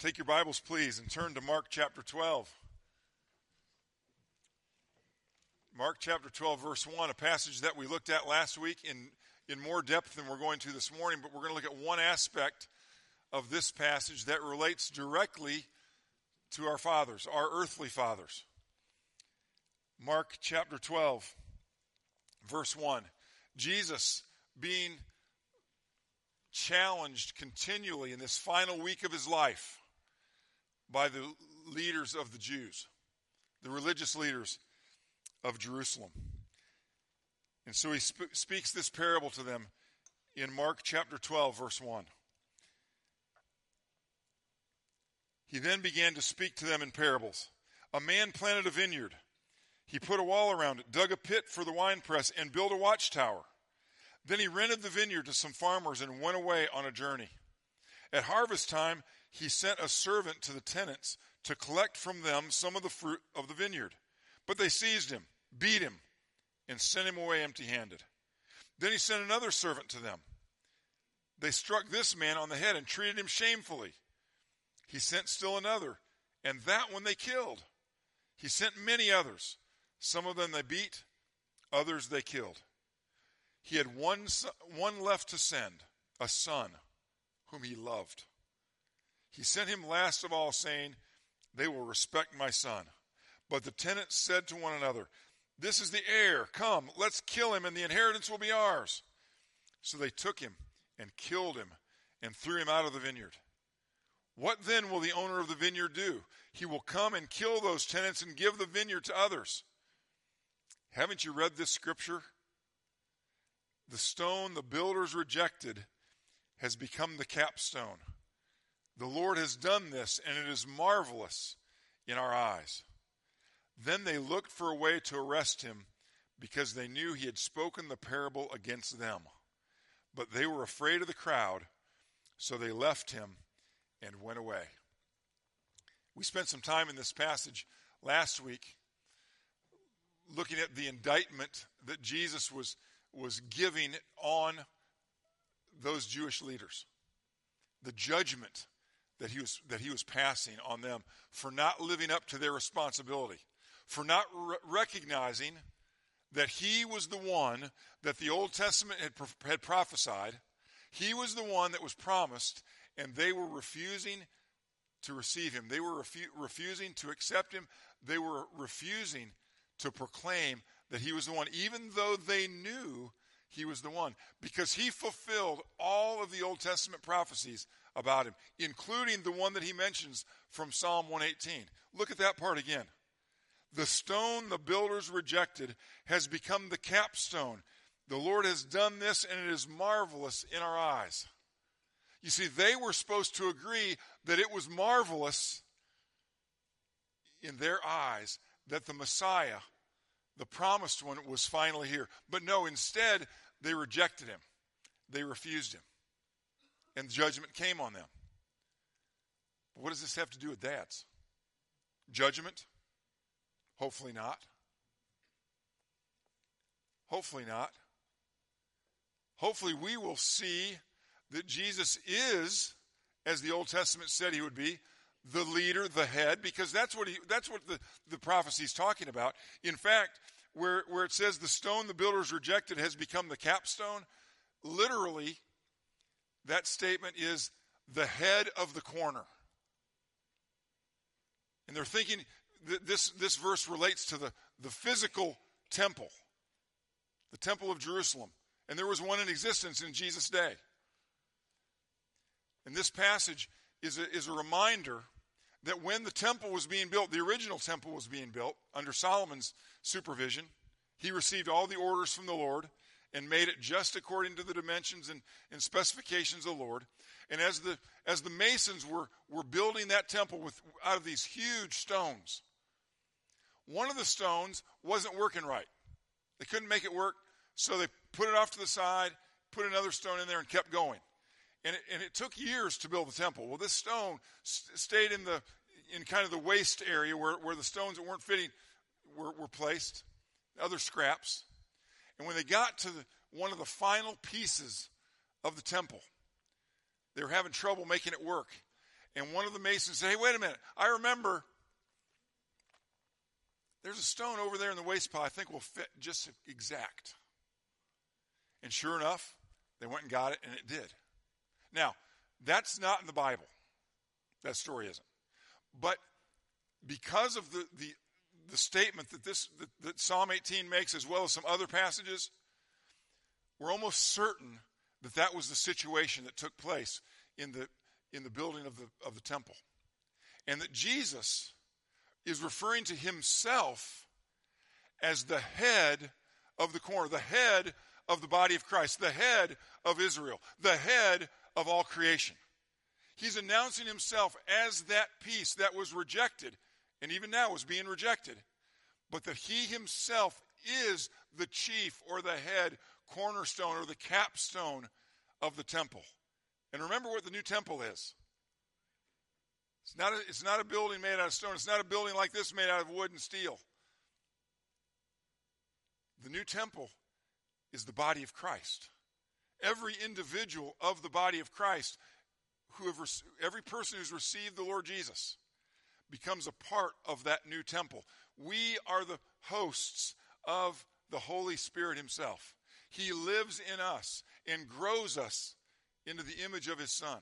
Take your Bibles, please, and turn to Mark chapter 12. Mark chapter 12, verse 1, a passage that we looked at last week in, in more depth than we're going to this morning, but we're going to look at one aspect of this passage that relates directly to our fathers, our earthly fathers. Mark chapter 12, verse 1. Jesus being challenged continually in this final week of his life by the leaders of the Jews, the religious leaders of Jerusalem. And so he sp- speaks this parable to them in Mark chapter 12, verse 1. He then began to speak to them in parables. A man planted a vineyard. He put a wall around it, dug a pit for the winepress, and built a watchtower. Then he rented the vineyard to some farmers and went away on a journey. At harvest time, he sent a servant to the tenants to collect from them some of the fruit of the vineyard. But they seized him, beat him, and sent him away empty handed. Then he sent another servant to them. They struck this man on the head and treated him shamefully. He sent still another, and that one they killed. He sent many others. Some of them they beat, others they killed. He had one, one left to send, a son whom he loved. He sent him last of all, saying, They will respect my son. But the tenants said to one another, This is the heir. Come, let's kill him, and the inheritance will be ours. So they took him and killed him and threw him out of the vineyard. What then will the owner of the vineyard do? He will come and kill those tenants and give the vineyard to others. Haven't you read this scripture? The stone the builders rejected has become the capstone. The Lord has done this, and it is marvelous in our eyes. Then they looked for a way to arrest him because they knew he had spoken the parable against them. But they were afraid of the crowd, so they left him and went away. We spent some time in this passage last week looking at the indictment that Jesus was was giving on those Jewish leaders, the judgment that he was, that he was passing on them for not living up to their responsibility, for not re- recognizing that he was the one that the Old Testament had, had prophesied, he was the one that was promised, and they were refusing to receive him. They were refu- refusing to accept him. They were refusing to proclaim that he was the one, even though they knew he was the one, because he fulfilled all of the Old Testament prophecies about him, including the one that he mentions from Psalm 118. Look at that part again. The stone the builders rejected has become the capstone. The Lord has done this, and it is marvelous in our eyes. You see, they were supposed to agree that it was marvelous in their eyes that the Messiah the promised one was finally here. But no, instead, they rejected him, they refused him, and judgment came on them. But what does this have to do with dads? Judgment? Hopefully not. Hopefully not. Hopefully, we will see that Jesus is, as the Old Testament said he would be, the leader, the head, because that's what he that's what the, the prophecy is talking about. In fact, where, where it says the stone the builders rejected has become the capstone, literally, that statement is the head of the corner. And they're thinking that this, this verse relates to the, the physical temple, the temple of Jerusalem. And there was one in existence in Jesus' day. And this passage is a, is a reminder that when the temple was being built, the original temple was being built under Solomon's supervision, he received all the orders from the Lord and made it just according to the dimensions and, and specifications of the Lord. And as the as the masons were, were building that temple with out of these huge stones, one of the stones wasn't working right. They couldn't make it work, so they put it off to the side, put another stone in there, and kept going. And it, and it took years to build the temple. Well, this stone st- stayed in the in kind of the waste area where, where the stones that weren't fitting were, were placed, other scraps. And when they got to the, one of the final pieces of the temple, they were having trouble making it work. And one of the masons said, Hey, wait a minute. I remember there's a stone over there in the waste pile I think will fit just exact. And sure enough, they went and got it, and it did. Now, that's not in the Bible. That story isn't. But because of the, the, the statement that, this, that, that Psalm 18 makes, as well as some other passages, we're almost certain that that was the situation that took place in the, in the building of the, of the temple. And that Jesus is referring to himself as the head of the corner, the head of the body of Christ, the head of Israel, the head of all creation. He's announcing himself as that piece that was rejected, and even now is being rejected, but that he himself is the chief or the head cornerstone or the capstone of the temple. And remember what the new temple is. It's not, a, it's not a building made out of stone. It's not a building like this made out of wood and steel. The new temple is the body of Christ. Every individual of the body of Christ, who have, every person who's received the Lord Jesus, becomes a part of that new temple. We are the hosts of the Holy Spirit Himself. He lives in us and grows us into the image of His Son.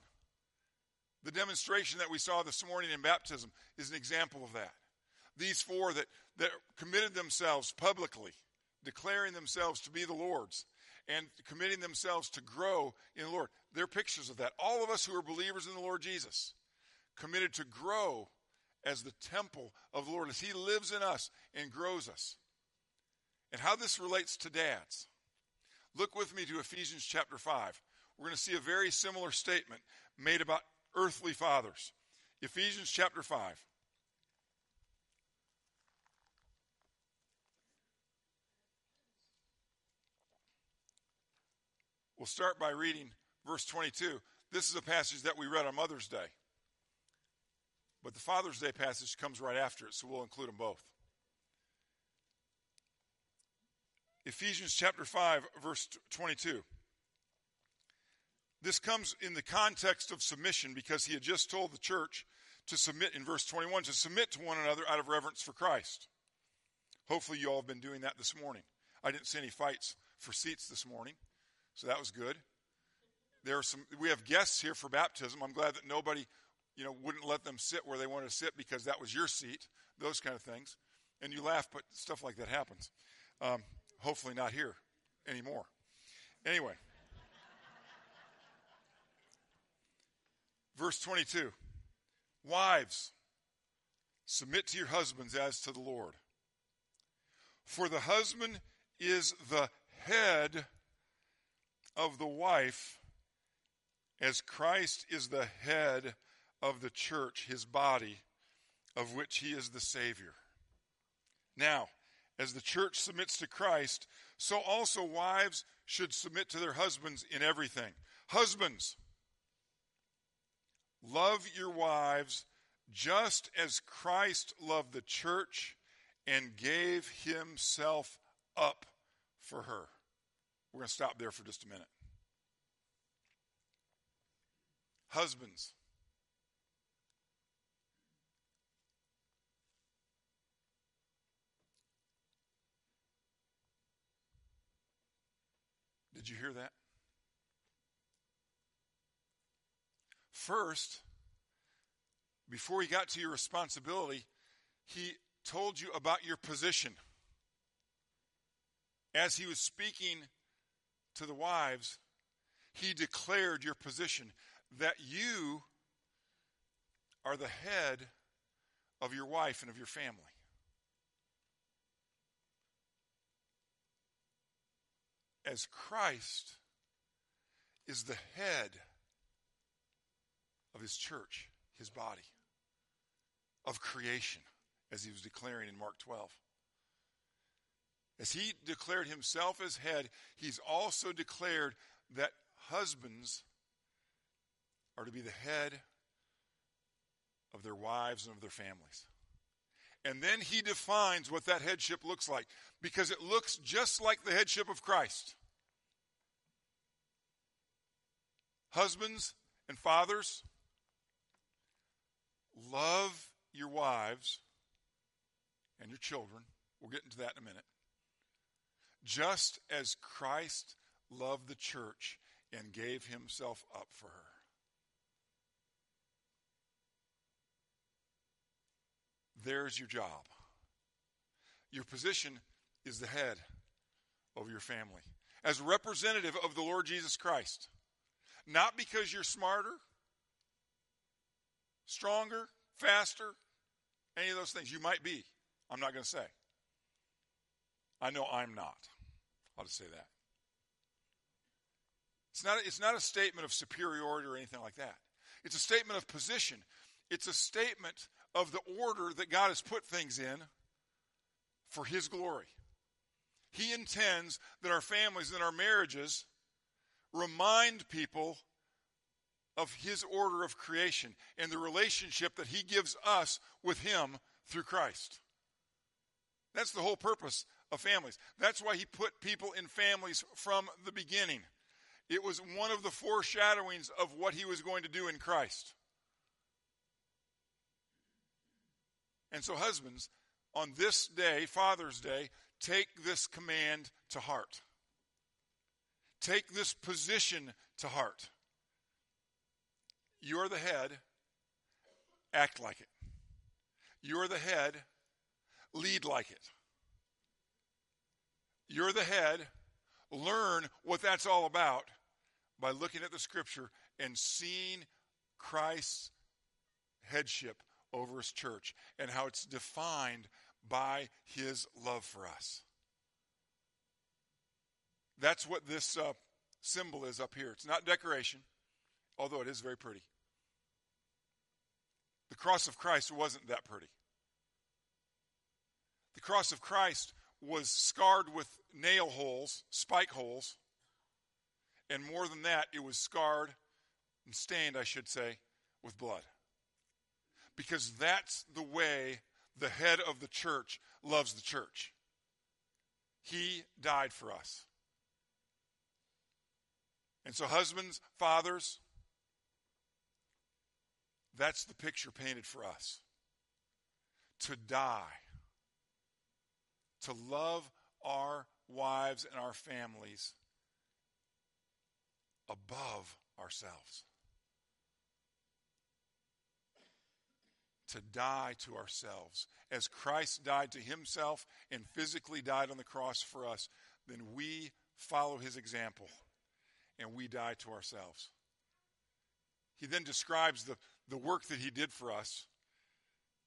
The demonstration that we saw this morning in baptism is an example of that. These four that, that committed themselves publicly, declaring themselves to be the Lord's, and committing themselves to grow in the Lord. They're pictures of that. All of us who are believers in the Lord Jesus, committed to grow as the temple of the Lord, as He lives in us and grows us. And how this relates to dads. Look with me to Ephesians chapter 5. We're going to see a very similar statement made about earthly fathers. Ephesians chapter 5. We'll start by reading verse 22. This is a passage that we read on Mother's Day. But the Father's Day passage comes right after it, so we'll include them both. Ephesians chapter 5, verse 22. This comes in the context of submission because he had just told the church to submit in verse 21 to submit to one another out of reverence for Christ. Hopefully, you all have been doing that this morning. I didn't see any fights for seats this morning, so that was good. There are some. We have guests here for baptism. I'm glad that nobody, you know, wouldn't let them sit where they wanted to sit because that was your seat. Those kind of things, and you laugh, but stuff like that happens. Um, hopefully, not here anymore. Anyway. Verse 22 Wives, submit to your husbands as to the Lord. For the husband is the head of the wife, as Christ is the head of the church, his body, of which he is the Savior. Now, as the church submits to Christ, so also wives should submit to their husbands in everything. Husbands, Love your wives just as Christ loved the church and gave himself up for her. We're going to stop there for just a minute. Husbands, did you hear that? First, before he got to your responsibility, he told you about your position. As he was speaking to the wives, he declared your position that you are the head of your wife and of your family. As Christ is the head of his church, his body, of creation, as he was declaring in Mark 12. As he declared himself as head, he's also declared that husbands are to be the head of their wives and of their families. And then he defines what that headship looks like because it looks just like the headship of Christ. Husbands and fathers love your wives and your children. We'll get into that in a minute. Just as Christ loved the church and gave himself up for her. There's your job. Your position is the head of your family as a representative of the Lord Jesus Christ. Not because you're smarter, stronger, faster, any of those things. You might be. I'm not going to say. I know I'm not. I'll just say that. It's not, it's not a statement of superiority or anything like that. It's a statement of position. It's a statement of the order that God has put things in for His glory. He intends that our families and our marriages remind people of His order of creation and the relationship that He gives us with Him through Christ. That's the whole purpose of families. That's why He put people in families from the beginning. It was one of the foreshadowings of what He was going to do in Christ. And so, husbands, on this day, Father's Day, take this command to heart. Take this position to heart. You're the head, act like it. You're the head, lead like it. You're the head, learn what that's all about by looking at the scripture and seeing Christ's headship over his church and how it's defined by his love for us. That's what this uh, symbol is up here. It's not decoration, although it is very pretty. The cross of Christ wasn't that pretty. The cross of Christ was scarred with nail holes, spike holes, and more than that, it was scarred and stained, I should say, with blood because that's the way the head of the church loves the church. He died for us. And so, husbands, fathers, that's the picture painted for us. To die, to love our wives and our families above ourselves. to die to ourselves. As Christ died to himself and physically died on the cross for us, then we follow his example and we die to ourselves. He then describes the, the work that he did for us,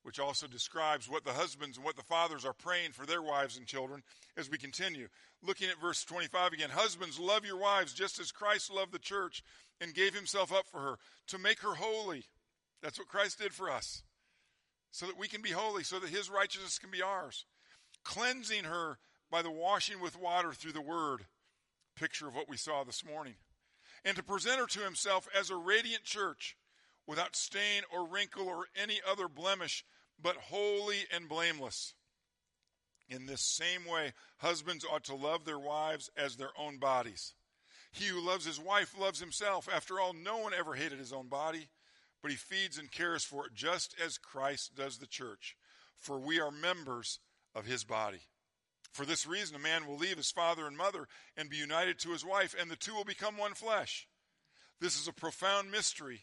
which also describes what the husbands and what the fathers are praying for their wives and children as we continue. Looking at verse 25 again Husbands, love your wives just as Christ loved the church and gave himself up for her to make her holy. That's what Christ did for us so that we can be holy, so that his righteousness can be ours. Cleansing her by the washing with water through the word, picture of what we saw this morning. And to present her to himself as a radiant church, without stain or wrinkle or any other blemish, but holy and blameless. In this same way, husbands ought to love their wives as their own bodies. He who loves his wife loves himself. After all, no one ever hated his own body but he feeds and cares for it just as Christ does the church. For we are members of his body. For this reason, a man will leave his father and mother and be united to his wife, and the two will become one flesh. This is a profound mystery,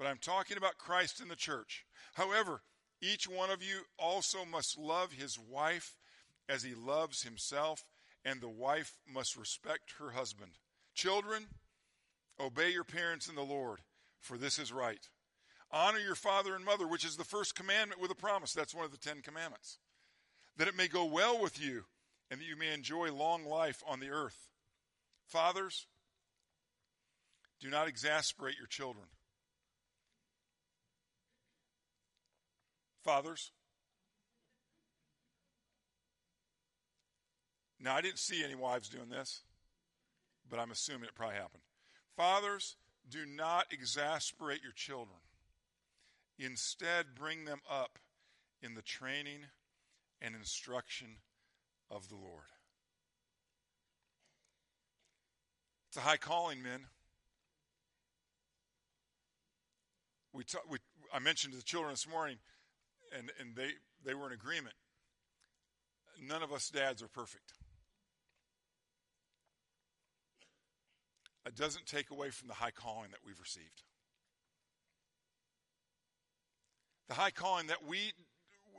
but I'm talking about Christ and the church. However, each one of you also must love his wife as he loves himself, and the wife must respect her husband. Children, obey your parents in the Lord, for this is right. Honor your father and mother, which is the first commandment with a promise. That's one of the Ten Commandments. That it may go well with you and that you may enjoy long life on the earth. Fathers, do not exasperate your children. Fathers, now I didn't see any wives doing this, but I'm assuming it probably happened. Fathers, do not exasperate your children. Instead, bring them up in the training and instruction of the Lord. It's a high calling, men. We, we I mentioned to the children this morning, and, and they, they were in agreement. None of us dads are perfect. It doesn't take away from the high calling that we've received. The high calling that we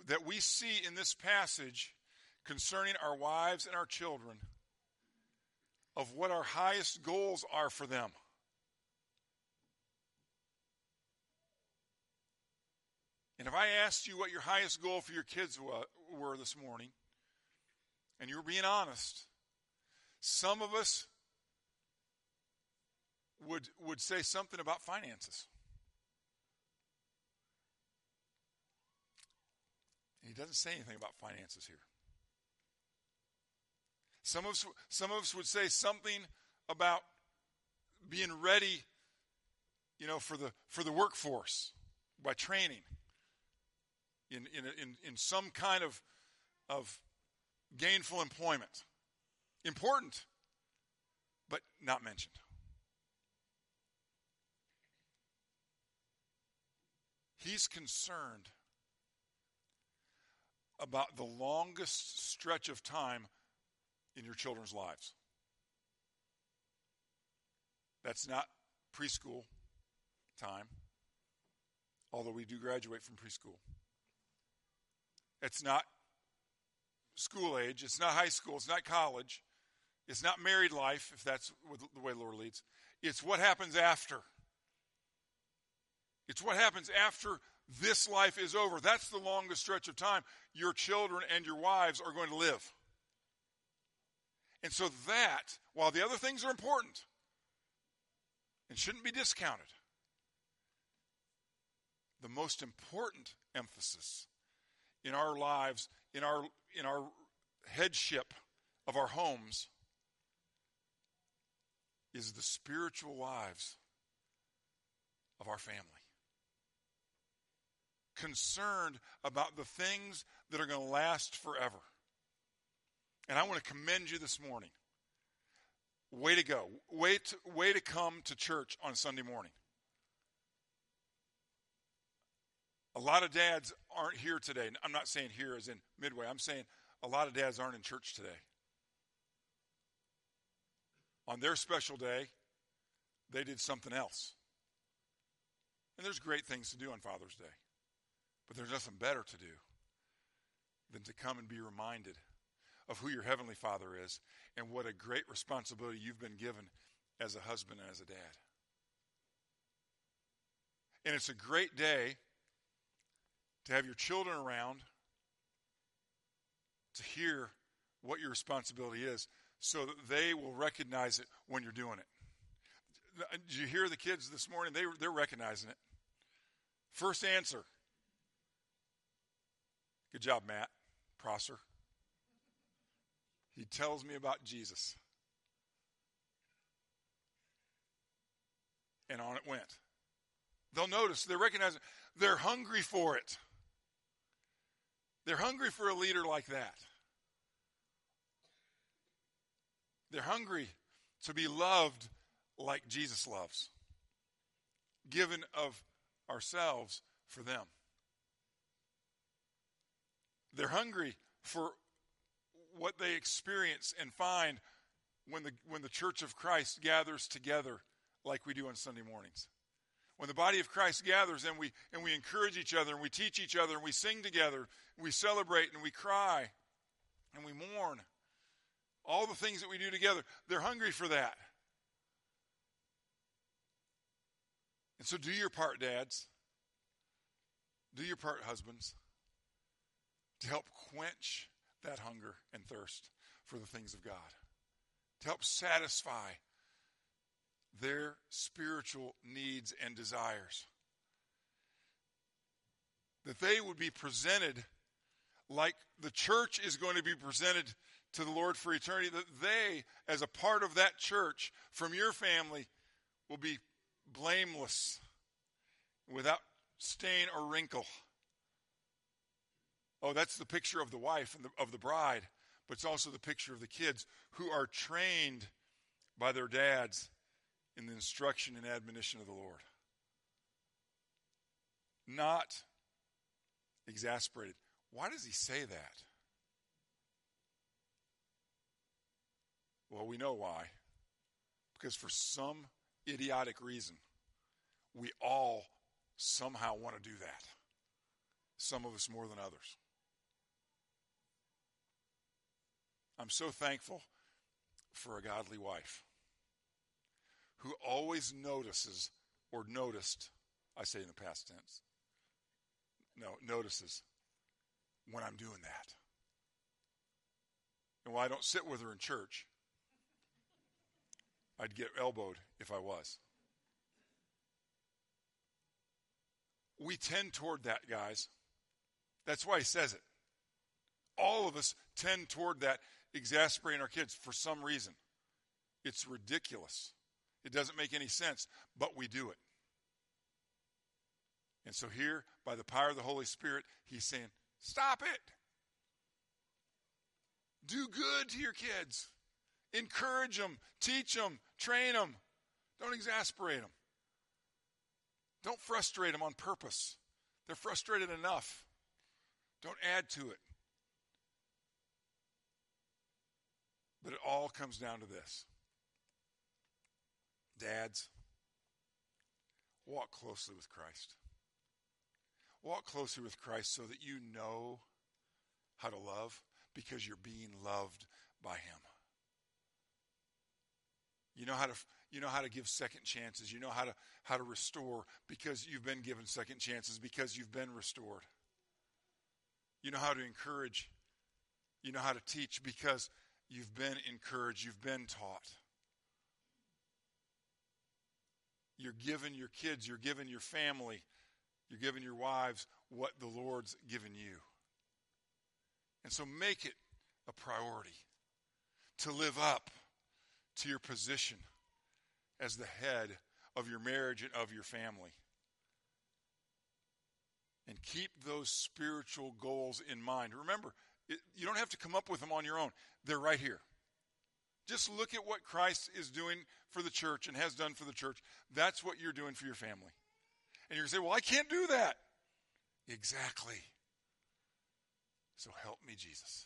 that we see in this passage concerning our wives and our children of what our highest goals are for them. And if I asked you what your highest goal for your kids were this morning, and you were being honest, some of us would, would say something about finances. He doesn't say anything about finances here. Some of us, some of us would say something about being ready, you know, for the for the workforce by training in in in, in some kind of of gainful employment. Important, but not mentioned. He's concerned about the longest stretch of time in your children's lives. That's not preschool time, although we do graduate from preschool. It's not school age. It's not high school. It's not college. It's not married life, if that's the way the Lord leads. It's what happens after. It's what happens after this life is over. That's the longest stretch of time your children and your wives are going to live. And so, that, while the other things are important and shouldn't be discounted, the most important emphasis in our lives, in our, in our headship of our homes, is the spiritual lives of our family. Concerned about the things that are going to last forever. And I want to commend you this morning. Way to go. Way to, way to come to church on Sunday morning. A lot of dads aren't here today. I'm not saying here as in Midway. I'm saying a lot of dads aren't in church today. On their special day, they did something else. And there's great things to do on Father's Day. But there's nothing better to do than to come and be reminded of who your Heavenly Father is and what a great responsibility you've been given as a husband and as a dad. And it's a great day to have your children around to hear what your responsibility is so that they will recognize it when you're doing it. Did you hear the kids this morning? They, they're recognizing it. First answer. Good job, Matt Prosser. He tells me about Jesus. And on it went. They'll notice, they recognize it. They're hungry for it. They're hungry for a leader like that. They're hungry to be loved like Jesus loves, given of ourselves for them. They're hungry for what they experience and find when the, when the church of Christ gathers together like we do on Sunday mornings. When the body of Christ gathers and we, and we encourage each other and we teach each other and we sing together, we celebrate and we cry and we mourn. All the things that we do together, they're hungry for that. And so do your part, dads. Do your part, husbands, to help quench that hunger and thirst for the things of God, to help satisfy their spiritual needs and desires. That they would be presented like the church is going to be presented to the Lord for eternity, that they, as a part of that church from your family, will be blameless, without stain or wrinkle. Oh, that's the picture of the wife and the, of the bride, but it's also the picture of the kids who are trained by their dads in the instruction and admonition of the Lord. not exasperated. Why does he say that? Well, we know why. Because for some idiotic reason, we all somehow want to do that. Some of us more than others. I'm so thankful for a godly wife who always notices or noticed, I say in the past tense, no, notices when I'm doing that. And while I don't sit with her in church, I'd get elbowed if I was. We tend toward that, guys. That's why he says it. All of us tend toward that, exasperating our kids for some reason. It's ridiculous. It doesn't make any sense, but we do it. And so, here, by the power of the Holy Spirit, he's saying, Stop it. Do good to your kids. Encourage them, teach them, train them. Don't exasperate them. Don't frustrate them on purpose. They're frustrated enough. Don't add to it. But it all comes down to this Dads, walk closely with Christ. Walk closely with Christ so that you know how to love because you're being loved by Him. You know how to you know how to give second chances. You know how to how to restore because you've been given second chances because you've been restored. You know how to encourage. You know how to teach because you've been encouraged, you've been taught. You're giving your kids, you're giving your family, you're giving your wives what the Lord's given you. And so make it a priority to live up to your position as the head of your marriage and of your family. And keep those spiritual goals in mind. Remember, it, you don't have to come up with them on your own, they're right here. Just look at what Christ is doing for the church and has done for the church. That's what you're doing for your family. And you're going to say, Well, I can't do that. Exactly. So help me, Jesus.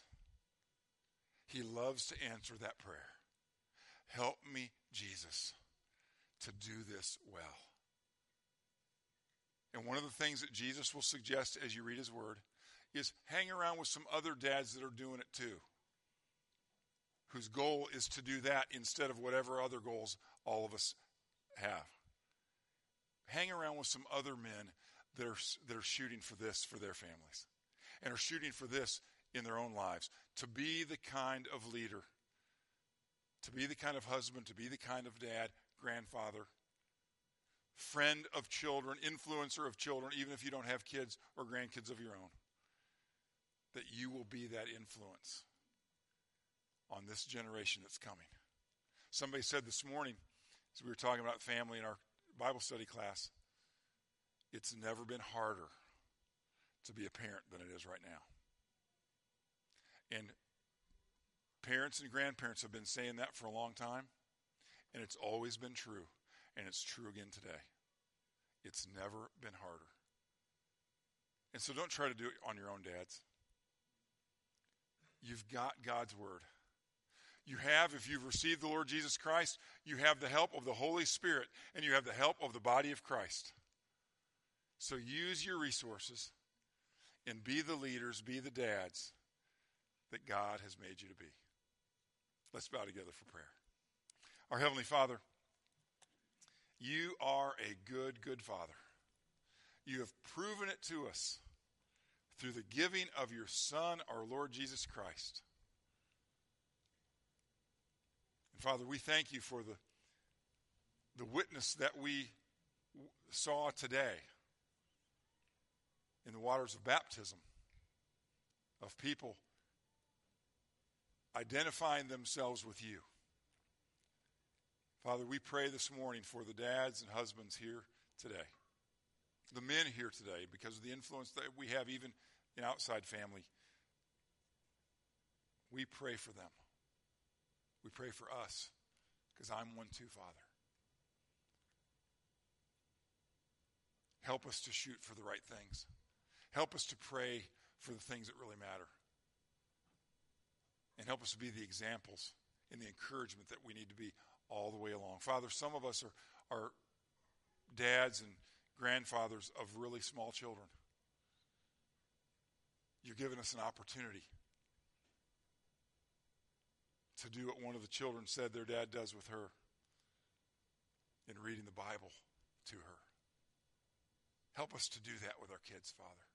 He loves to answer that prayer. Help me, Jesus, to do this well. And one of the things that Jesus will suggest as you read his word is hang around with some other dads that are doing it too, whose goal is to do that instead of whatever other goals all of us have. Hang around with some other men that are, that are shooting for this for their families and are shooting for this in their own lives to be the kind of leader, to be the kind of husband, to be the kind of dad, grandfather, friend of children, influencer of children, even if you don't have kids or grandkids of your own that you will be that influence on this generation that's coming. Somebody said this morning, as we were talking about family in our Bible study class, it's never been harder to be a parent than it is right now. And parents and grandparents have been saying that for a long time, and it's always been true, and it's true again today. It's never been harder. And so don't try to do it on your own, dads. You've got God's Word. You have, if you've received the Lord Jesus Christ, you have the help of the Holy Spirit and you have the help of the body of Christ. So use your resources and be the leaders, be the dads that God has made you to be. Let's bow together for prayer. Our Heavenly Father, you are a good, good Father. You have proven it to us through the giving of your Son, our Lord Jesus Christ. Father, we thank you for the, the witness that we saw today in the waters of baptism of people identifying themselves with you. Father, we pray this morning for the dads and husbands here today the men here today because of the influence that we have even in outside family. We pray for them. We pray for us because I'm one too, Father. Help us to shoot for the right things. Help us to pray for the things that really matter. And help us to be the examples and the encouragement that we need to be all the way along. Father, some of us are, are dads and grandfathers of really small children. You're giving us an opportunity to do what one of the children said their dad does with her in reading the Bible to her. Help us to do that with our kids, Father,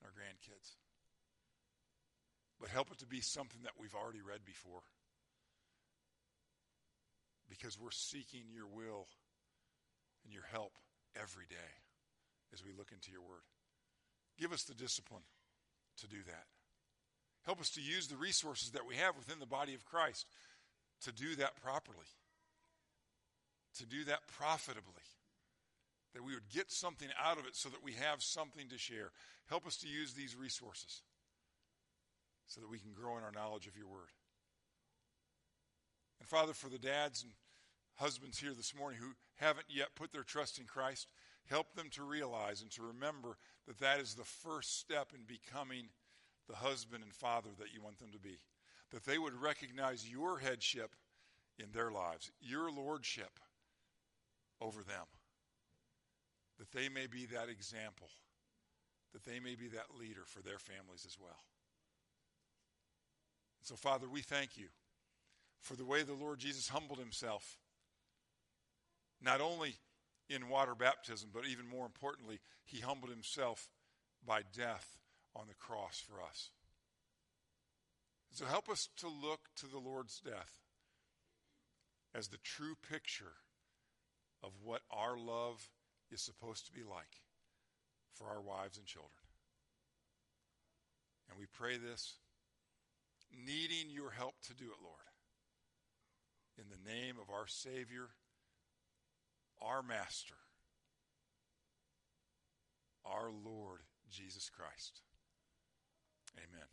and our grandkids. But help it to be something that we've already read before. Because we're seeking your will and your help every day as we look into your word. Give us the discipline to do that. Help us to use the resources that we have within the body of Christ to do that properly, to do that profitably, that we would get something out of it so that we have something to share. Help us to use these resources so that we can grow in our knowledge of your word. And Father, for the dads and husbands here this morning who haven't yet put their trust in Christ, help them to realize and to remember that that is the first step in becoming the husband and father that you want them to be. That they would recognize your headship in their lives, your lordship over them. That they may be that example, that they may be that leader for their families as well. So, Father, we thank you for the way the Lord Jesus humbled himself, not only in water baptism, but even more importantly, he humbled himself by death on the cross for us. So help us to look to the Lord's death as the true picture of what our love is supposed to be like for our wives and children. And we pray this needing your help to do it, Lord. In the name of our Savior, our Master, our Lord Jesus Christ. Amen.